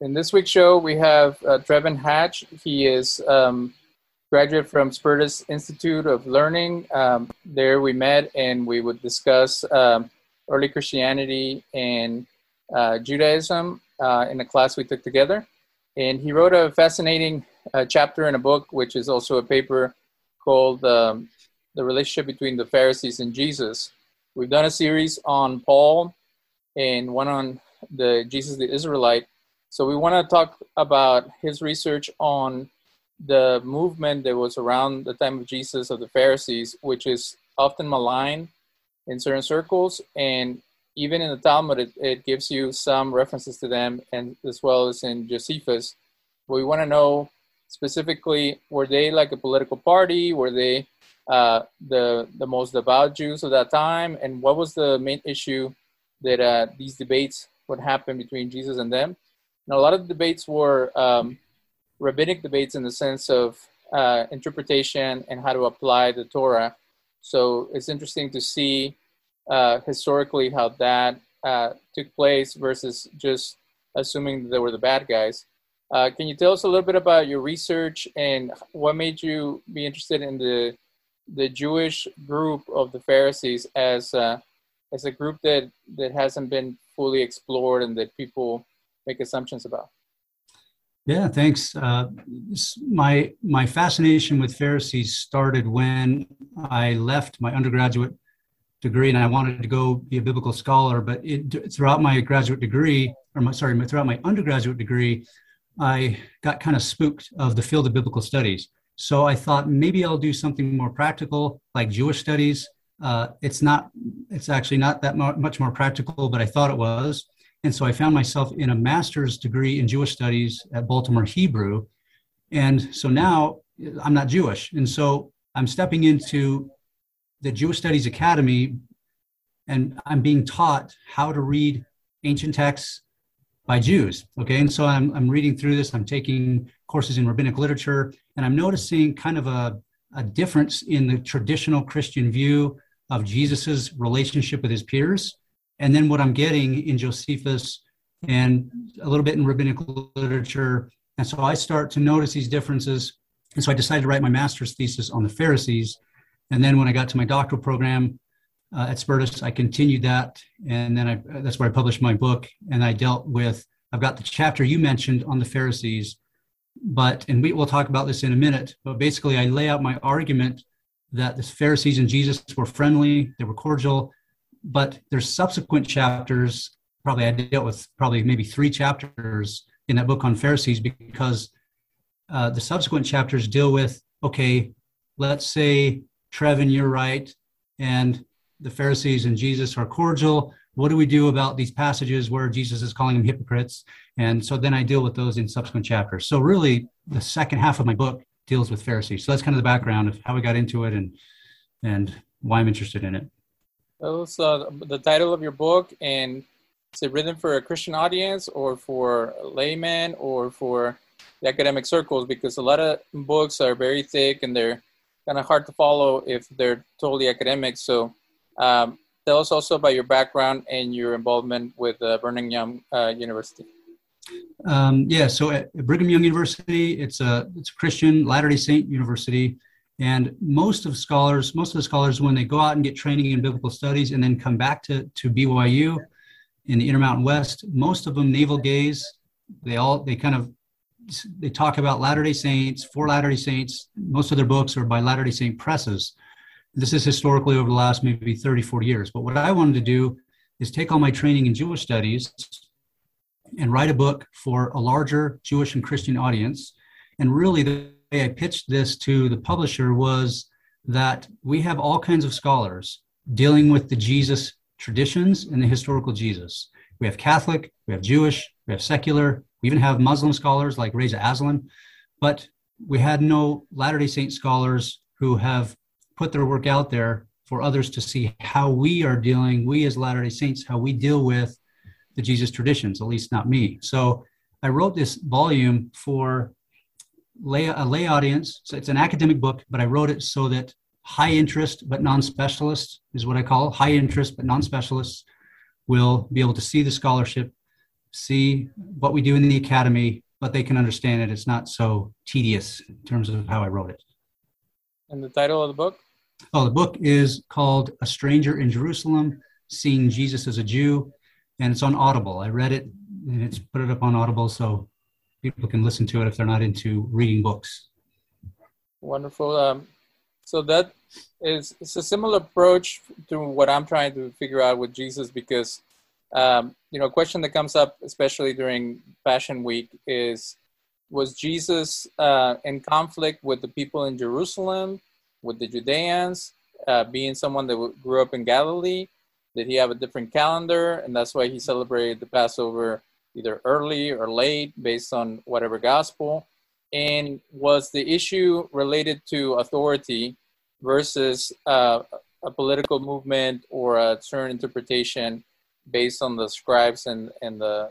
In this week's show, we have uh, Trevan Hatch. He is um, graduate from Spertus Institute of Learning. Um, there we met and we would discuss um, early Christianity and uh, Judaism uh, in a class we took together. And he wrote a fascinating uh, chapter in a book, which is also a paper called um, The Relationship Between the Pharisees and Jesus. We've done a series on Paul and one on the Jesus the Israelite. So we want to talk about his research on the movement that was around the time of Jesus of the Pharisees, which is often maligned in certain circles, and even in the Talmud, it, it gives you some references to them, and as well as in Josephus. But we want to know specifically: were they like a political party? Were they uh, the the most devout Jews of that time? And what was the main issue that uh, these debates would happen between Jesus and them? And a lot of the debates were um, rabbinic debates in the sense of uh, interpretation and how to apply the Torah. So it's interesting to see uh, historically how that uh, took place versus just assuming they were the bad guys. Uh, can you tell us a little bit about your research and what made you be interested in the the Jewish group of the Pharisees as uh, as a group that that hasn't been fully explored and that people make assumptions about? Yeah, thanks. Uh, my my fascination with Pharisees started when I left my undergraduate degree, and I wanted to go be a biblical scholar. But it, throughout my graduate degree, or my, sorry, throughout my undergraduate degree, I got kind of spooked of the field of biblical studies. So I thought maybe I'll do something more practical, like Jewish studies. Uh, it's not, it's actually not that much more practical, but I thought it was. And so I found myself in a master's degree in Jewish studies at Baltimore Hebrew. And so now I'm not Jewish. And so I'm stepping into the Jewish Studies Academy and I'm being taught how to read ancient texts by Jews. Okay. And so I'm, I'm reading through this, I'm taking courses in rabbinic literature, and I'm noticing kind of a, a difference in the traditional Christian view of Jesus's relationship with his peers and then what I'm getting in Josephus and a little bit in rabbinic literature. And so I start to notice these differences. And so I decided to write my master's thesis on the Pharisees. And then when I got to my doctoral program uh, at Spertus, I continued that. And then I, that's where I published my book. And I dealt with, I've got the chapter you mentioned on the Pharisees. But, and we, we'll talk about this in a minute, but basically I lay out my argument that the Pharisees and Jesus were friendly, they were cordial, but there's subsequent chapters probably i dealt with probably maybe three chapters in that book on pharisees because uh, the subsequent chapters deal with okay let's say trevan you're right and the pharisees and jesus are cordial. What do we do about these passages where jesus is calling them hypocrites? And so then i deal with those in subsequent chapters. So really the second half of my book deals with pharisees. So that's kind of the background of how we got into it and and why i'm interested in it Tell us uh, the title of your book and is it written for a Christian audience or for laymen or for the academic circles? Because a lot of books are very thick and they're kind of hard to follow if they're totally academic. So um, tell us also about your background and your involvement with uh, Brigham Young uh, University. Um, yeah, so at Brigham Young University, it's a it's a Christian Latter Day Saint university. And most of scholars, most of the scholars, when they go out and get training in biblical studies and then come back to, to BYU in the Intermountain West, most of them navel gaze. They all they kind of they talk about Latter-day Saints, for Latter-day Saints. Most of their books are by Latter-day Saint presses. This is historically over the last maybe 30, 40 years. But what I wanted to do is take all my training in Jewish studies and write a book for a larger Jewish and Christian audience. And really, the I pitched this to the publisher was that we have all kinds of scholars dealing with the Jesus traditions and the historical Jesus. We have Catholic, we have Jewish, we have secular, we even have Muslim scholars like Reza Aslan, but we had no Latter day Saint scholars who have put their work out there for others to see how we are dealing, we as Latter day Saints, how we deal with the Jesus traditions, at least not me. So I wrote this volume for lay, a lay audience. So it's an academic book, but I wrote it so that high interest but non-specialists is what I call high interest but non-specialists will be able to see the scholarship, see what we do in the academy, but they can understand it. It's not so tedious in terms of how I wrote it. And the title of the book? Oh, the book is called A Stranger in Jerusalem Seeing Jesus as a Jew, and it's on Audible. I read it and it's put it up on Audible so people can listen to it if they're not into reading books. Wonderful. Um, so that is it's a similar approach to what I'm trying to figure out with Jesus because um, you know a question that comes up especially during Passion Week is was Jesus uh, in conflict with the people in Jerusalem, with the Judeans, uh, being someone that grew up in Galilee? Did he have a different calendar, and that's why he celebrated the Passover either early or late based on whatever gospel? And was the issue related to authority versus uh, a political movement or a certain interpretation based on the scribes and, and the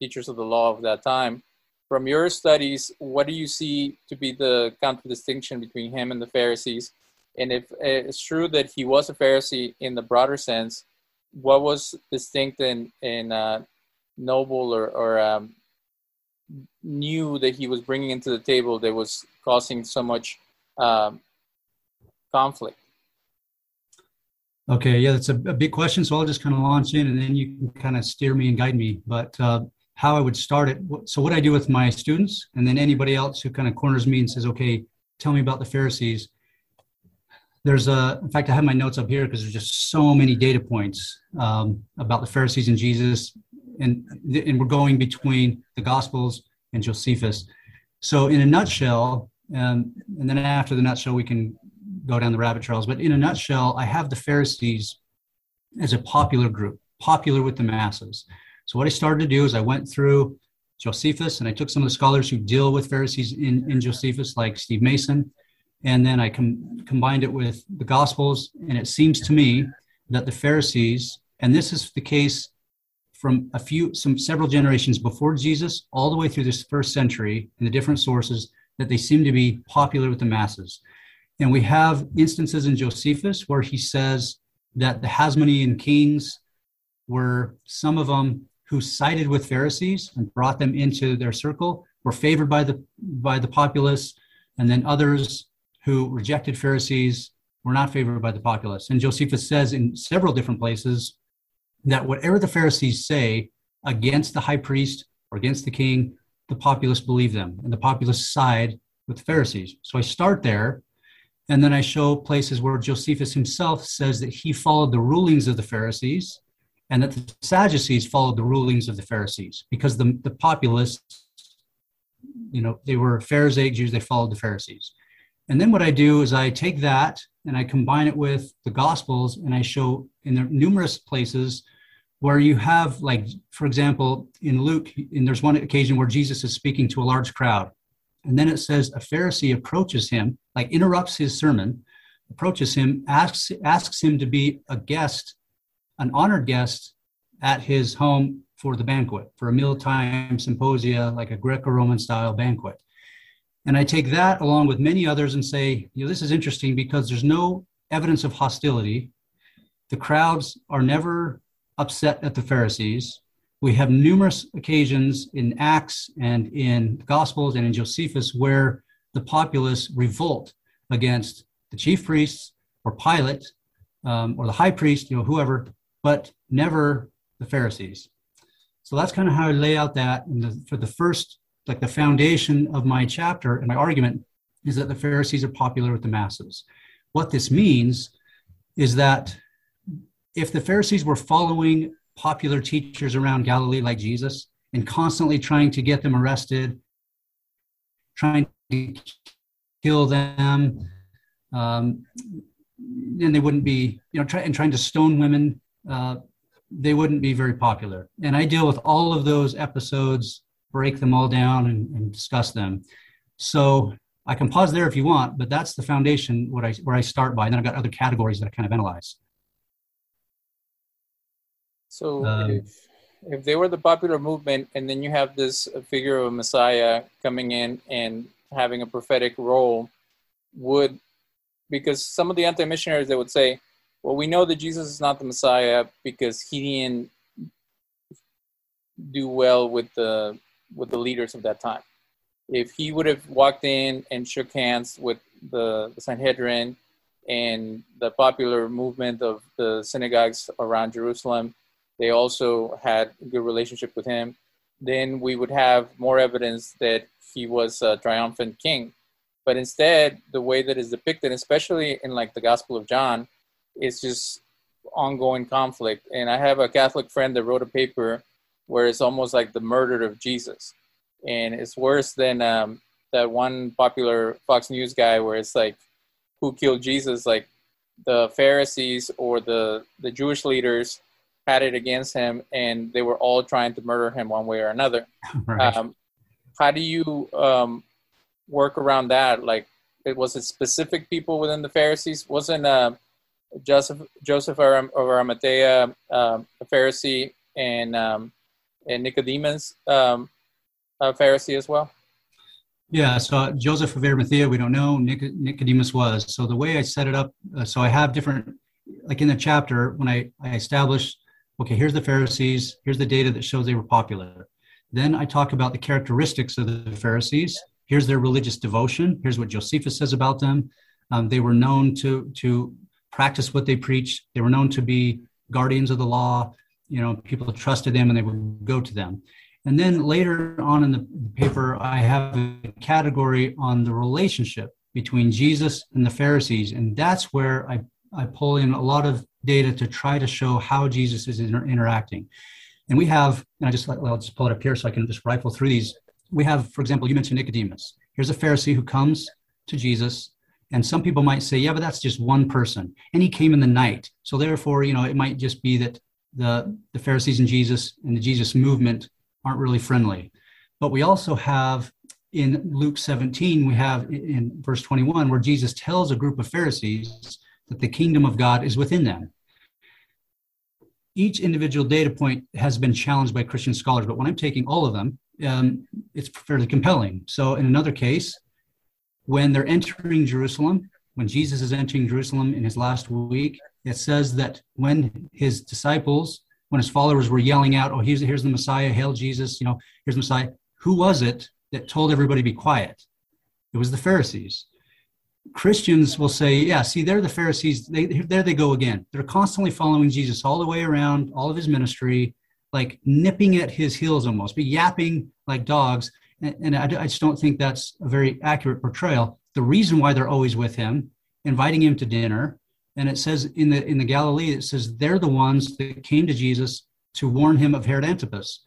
teachers of the law of that time? From your studies, what do you see to be the contradistinction between him and the Pharisees? And if it's true that he was a Pharisee in the broader sense, what was distinct in, and uh, noble or, or um, new that he was bringing into the table that was causing so much um, conflict? Okay, yeah, that's a, a, big question. So I'll just kind of launch in and then you can kind of steer me and guide me. But uh, how I would start it. So, what I do with my students, and then anybody else who kind of corners me and says, okay, tell me about the Pharisees. There's a, in fact, I have my notes up here because there's just so many data points um, about the Pharisees and Jesus, and and we're going between the Gospels and Josephus. So, in a nutshell, um, and then after the nutshell, we can go down the rabbit trails. But in a nutshell, I have the Pharisees as a popular group, popular with the masses. So what I started to do is I went through Josephus and I took some of the scholars who deal with Pharisees in, in Josephus, like Steve Mason, and then I com- combined it with the Gospels. And it seems to me that the Pharisees, and this is the case from a few, some several generations before Jesus, all the way through this first century in the different sources, that they seem to be popular with the masses. And we have instances in Josephus where he says that the Hasmonean kings were some of them who sided with Pharisees and brought them into their circle were favored by the by the populace, and then others who rejected Pharisees were not favored by the populace. And Josephus says in several different places that whatever the Pharisees say against the high priest or against the king, the populace believe them, and the populace side with the Pharisees. So I start there, and then I show places where Josephus himself says that he followed the rulings of the Pharisees and that the Sadducees followed the rulings of the Pharisees because the, the populace, you know, they were Pharisaic Jews, they followed the Pharisees. And then what I do is I take that and I combine it with the Gospels and I show in numerous places where you have, like, for example, in Luke, and there's one occasion where Jesus is speaking to a large crowd. And then it says a Pharisee approaches him, like interrupts his sermon, approaches him, asks, asks him to be a guest an honored guest at his home for the banquet, for a mealtime symposia, like a Greco Roman style banquet. And I take that along with many others and say, you know, this is interesting because there's no evidence of hostility. The crowds are never upset at the Pharisees. We have numerous occasions in Acts and in Gospels and in Josephus where the populace revolt against the chief priests or Pilate um, or the high priest, you know, whoever, but never the Pharisees. So that's kind of how I lay out that. The, for the first, like the foundation of my chapter and my argument is that the Pharisees are popular with the masses. What this means is that if the Pharisees were following popular teachers around Galilee like Jesus and constantly trying to get them arrested, trying to kill them, um, and they wouldn't be, you know, try, and trying to stone women uh, they wouldn't be very popular. And I deal with all of those episodes, break them all down, and, and discuss them. So I can pause there if you want, but that's the foundation what I, where I start by. And then I've got other categories that I kind of analyze. So um, if, if they were the popular movement, and then you have this figure of a Messiah coming in and having a prophetic role, would because some of the anti-missionaries they would say, well, we know that Jesus is not the Messiah because he didn't do well with the with the leaders of that time. If he would have walked in and shook hands with the, the Sanhedrin and the popular movement of the synagogues around Jerusalem, they also had a good relationship with him. Then we would have more evidence that he was a triumphant king. But instead, the way that is depicted, especially in like the Gospel of John, is just ongoing conflict. And I have a Catholic friend that wrote a paper where it's almost like the murder of Jesus, and it's worse than um, that one popular Fox News guy where it's like, who killed Jesus? Like the Pharisees or the the Jewish leaders had it against him, and they were all trying to murder him one way or another. Right. Um, how do you um, work around that? Like, it was it specific people within the Pharisees? Wasn't uh, Joseph Joseph of Arimathea um, a Pharisee and um, and Nicodemus um, a Pharisee as well? Yeah, so Joseph of Arimathea, we don't know. Nic- Nicodemus was. So the way I set it up, uh, so I have different, like in the chapter, when I, I establish, okay, here's the Pharisees, here's the data that shows they were popular. Then I talk about the characteristics of the Pharisees. Here's their religious devotion. Here's what Josephus says about them. Um, they were known to to practice what they preached. They were known to be guardians of the law. You know, people trusted them and they would go to them. And then later on in the paper, I have a category on the relationship between Jesus and the Pharisees. And that's where I, I pull in a lot of data to try to show how Jesus is inter- interacting. And we have, and I just, I'll just pull it up here so I can just rifle through these. We have, for example, you mentioned Nicodemus. Here's a Pharisee who comes to Jesus and some people might say, yeah, but that's just one person. And he came in the night. So therefore, you know, it might just be that the, the Pharisees and Jesus and the Jesus movement aren't really friendly. But we also have in Luke 17, we have in verse 21, where Jesus tells a group of Pharisees that the kingdom of God is within them. Each individual data point has been challenged by Christian scholars, but when I'm taking all of them, um, it's fairly compelling. So in another case, when they're entering Jerusalem, when Jesus is entering Jerusalem in his last week, it says that when his disciples, when his followers were yelling out, Oh, here's, here's the Messiah, hail Jesus, you know, here's Messiah, who was it that told everybody to be quiet? It was the Pharisees. Christians will say, Yeah, see, they're the Pharisees. They, there they go again. They're constantly following Jesus all the way around, all of his ministry, like nipping at his heels almost, but yapping like dogs and I, I just don't think that's a very accurate portrayal. The reason why they're always with him, inviting him to dinner, and it says in the in the Galilee, it says they're the ones that came to Jesus to warn him of Herod Antipas.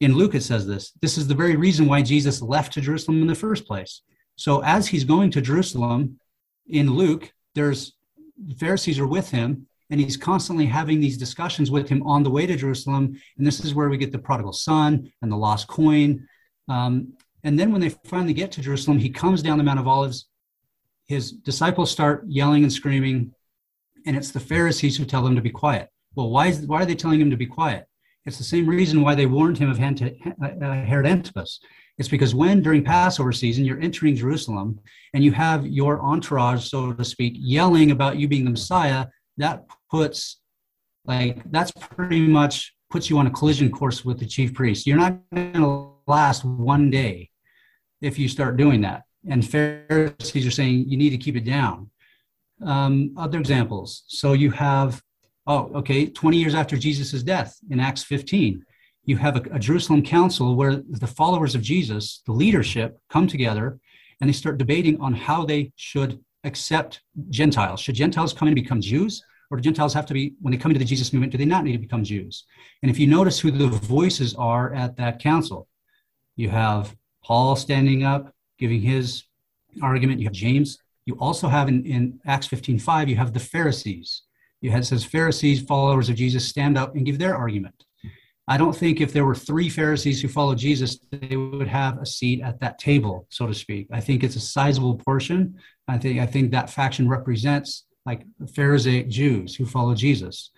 In Luke, it says this. This is the very reason why Jesus left to Jerusalem in the first place. So as he's going to Jerusalem, in Luke, there's the Pharisees are with him, and he's constantly having these discussions with him on the way to Jerusalem. And this is where we get the prodigal son and the lost coin um, and then when they finally get to Jerusalem, he comes down the Mount of Olives. His disciples start yelling and screaming, and it's the Pharisees who tell them to be quiet. Well, why, is, why are they telling him to be quiet? It's the same reason why they warned him of uh, Herod Antipas. It's because when during Passover season you're entering Jerusalem and you have your entourage, so to speak, yelling about you being the Messiah, that puts like that's pretty much puts you on a collision course with the chief priest. You're not going to last one day if you start doing that. And Pharisees are saying you need to keep it down. Um, other examples. So you have, oh, okay, 20 years after Jesus' death in Acts 15, you have a, a Jerusalem council where the followers of Jesus, the leadership, come together and they start debating on how they should accept Gentiles. Should Gentiles come and become Jews? Or do Gentiles have to be, when they come into the Jesus movement, do they not need to become Jews? And if you notice who the voices are at that council, you have Paul standing up, giving his argument. You have James. You also have in, in Acts 15 5, you have the Pharisees. You have says Pharisees, followers of Jesus, stand up and give their argument. I don't think if there were three Pharisees who followed Jesus, they would have a seat at that table, so to speak. I think it's a sizable portion. I think I think that faction represents like Pharisaic Jews who follow Jesus.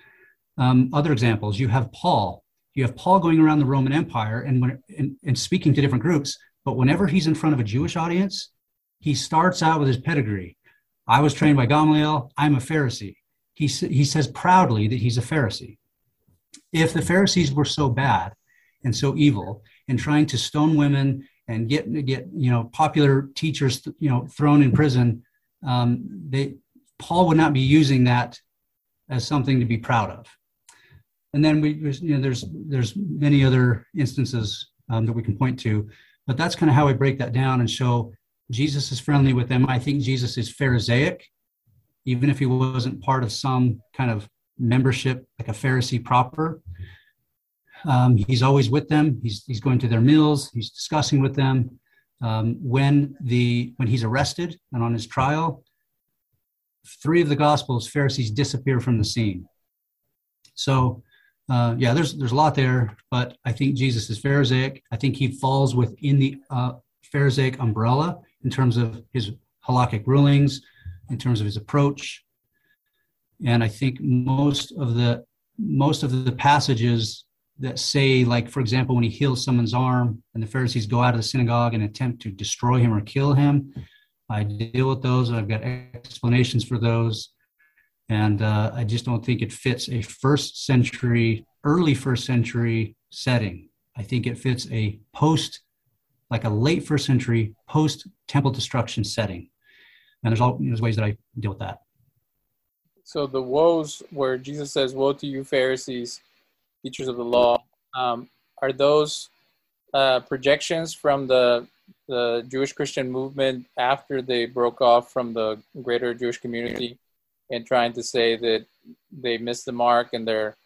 Um, other examples, you have Paul, you have Paul going around the Roman Empire and, when, and, and speaking to different groups, but whenever he's in front of a Jewish audience, he starts out with his pedigree. I was trained by Gamaliel. I'm a Pharisee. He, he says proudly that he's a Pharisee. If the Pharisees were so bad, and so evil and trying to stone women and get get you know popular teachers you know thrown in prison um, they paul would not be using that as something to be proud of. And then we you know there's there's many other instances um, that we can point to but that's kind of how we break that down and show jesus is friendly with them. I think jesus is pharisaic even if he wasn't part of some kind of membership like a pharisee proper. Um, he's always with them. He's, he's going to their meals. He's discussing with them. Um, when the when he's arrested and on his trial three of the gospels pharisees disappear from the scene. So uh, yeah, there's there's a lot there, but I think Jesus is Pharisaic. I think he falls within the uh, Pharisaic umbrella in terms of his halakhic rulings, in terms of his approach, and I think most of the most of the passages that say, like for example, when he heals someone's arm and the Pharisees go out of the synagogue and attempt to destroy him or kill him, I deal with those. I've got explanations for those. And uh, I just don't think it fits a first century, early first century setting. I think it fits a post, like a late first century post temple destruction setting. And there's all there's ways that I deal with that. So the woes where Jesus says, "Woe to you, Pharisees, teachers of the law," um, are those uh, projections from the the Jewish Christian movement after they broke off from the greater Jewish community and trying to say that they missed the mark and they're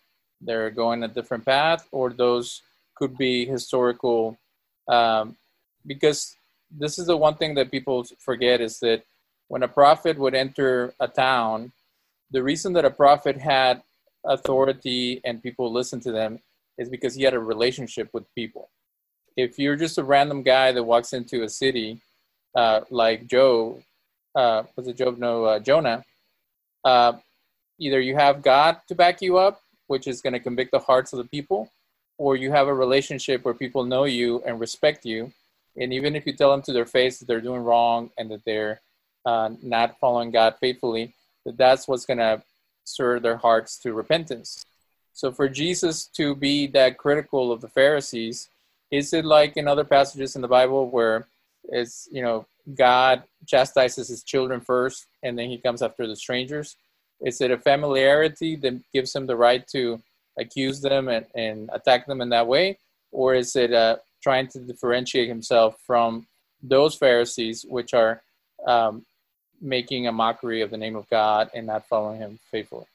they're going a different path, or those could be historical. Um, because this is the one thing that people forget is that when a prophet would enter a town, the reason that a prophet had authority and people listened to them is because he had a relationship with people. If you're just a random guy that walks into a city, uh, like Joe, uh, was it Job? No, uh, Jonah, uh, either you have God to back you up, which is going to convict the hearts of the people, or you have a relationship where people know you and respect you. And even if you tell them to their face that they're doing wrong and that they're uh, not following God faithfully, that that's what's going to stir their hearts to repentance. So for Jesus to be that critical of the Pharisees, is it like in other passages in the Bible where it's, you know, God chastises his children first and then he comes after the strangers? Is it a familiarity that gives him the right to accuse them and, and attack them in that way? Or is it uh, trying to differentiate himself from those Pharisees which are um, making a mockery of the name of God and not following him faithfully?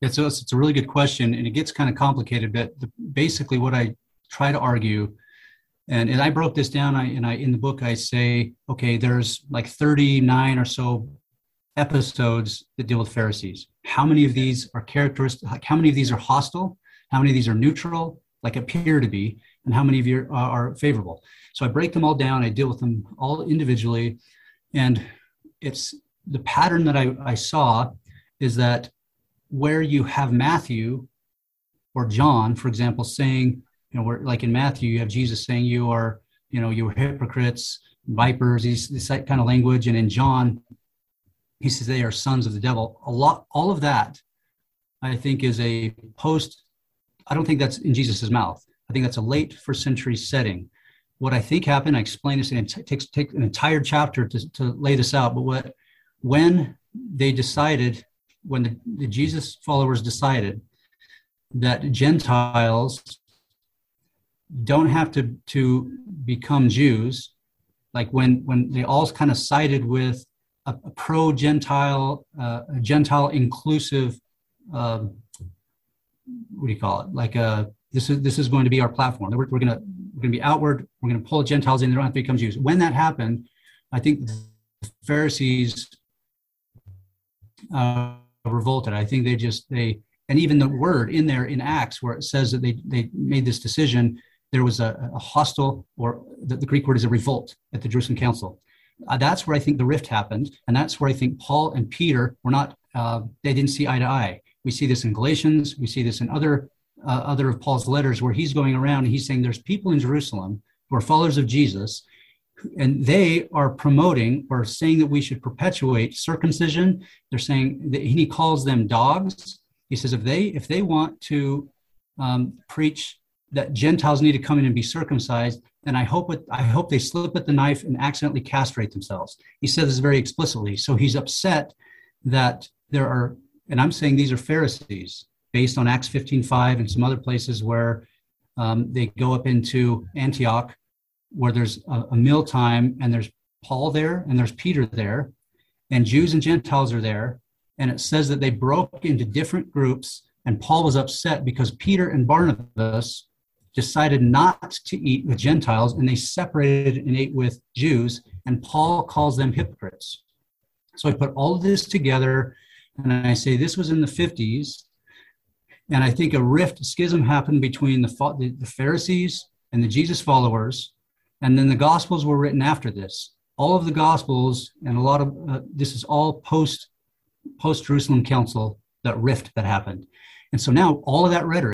Yeah, so it's, it's a really good question, and it gets kind of complicated. But the, basically, what I try to argue and, and I broke this down. I and I in the book I say, okay, there's like 39 or so episodes that deal with Pharisees. How many of these are characteristic? How many of these are hostile? How many of these are neutral, like appear to be, and how many of you are, are favorable? So I break them all down. I deal with them all individually, and it's the pattern that I, I saw is that where you have Matthew or John, for example, saying you know, where like in Matthew, you have Jesus saying you are, you know, you are hypocrites, vipers, these, this kind of language. And in John, he says they are sons of the devil. A lot, all of that, I think, is a post. I don't think that's in Jesus's mouth. I think that's a late first century setting. What I think happened, I explain this, and it takes take an entire chapter to, to lay this out. But what when they decided, when the, the Jesus followers decided that Gentiles don't have to to become Jews. Like when when they all kind of sided with a, a pro Gentile, uh, Gentile inclusive. Um, what do you call it? Like a uh, this is this is going to be our platform. We're, we're gonna we're gonna be outward. We're gonna pull Gentiles in. They don't have to become Jews. When that happened, I think the Pharisees uh, revolted. I think they just they and even the word in there in Acts where it says that they they made this decision there was a, a hostile, or the, the, Greek word is a revolt at the Jerusalem Council. Uh, that's where I think the rift happened, and that's where I think Paul and Peter were not. Uh, they didn't see eye to eye. We see this in Galatians. We see this in other uh, other of Paul's letters where he's going around and he's saying there's people in Jerusalem who are followers of Jesus, and they are promoting or saying that we should perpetuate circumcision. They're saying that he calls them dogs. He says if they if they want to um, preach that Gentiles need to come in and be circumcised, then I hope it, I hope they slip at the knife and accidentally castrate themselves. He says this very explicitly. So he's upset that there are, and I'm saying these are Pharisees based on Acts 15:5 and some other places where um, they go up into Antioch, where there's a, a meal time and there's Paul there and there's Peter there, and Jews and Gentiles are there, and it says that they broke into different groups, and Paul was upset because Peter and Barnabas decided not to eat with Gentiles and they separated and ate with Jews, and Paul calls them hypocrites. So I put all of this together and I say this was in the 50s. And I think a rift, a schism happened between the, the Pharisees and the Jesus followers. And then the Gospels were written after this. All of the Gospels and a lot of uh, this is all post post Jerusalem Council that rift that happened. And so now all of that rhetoric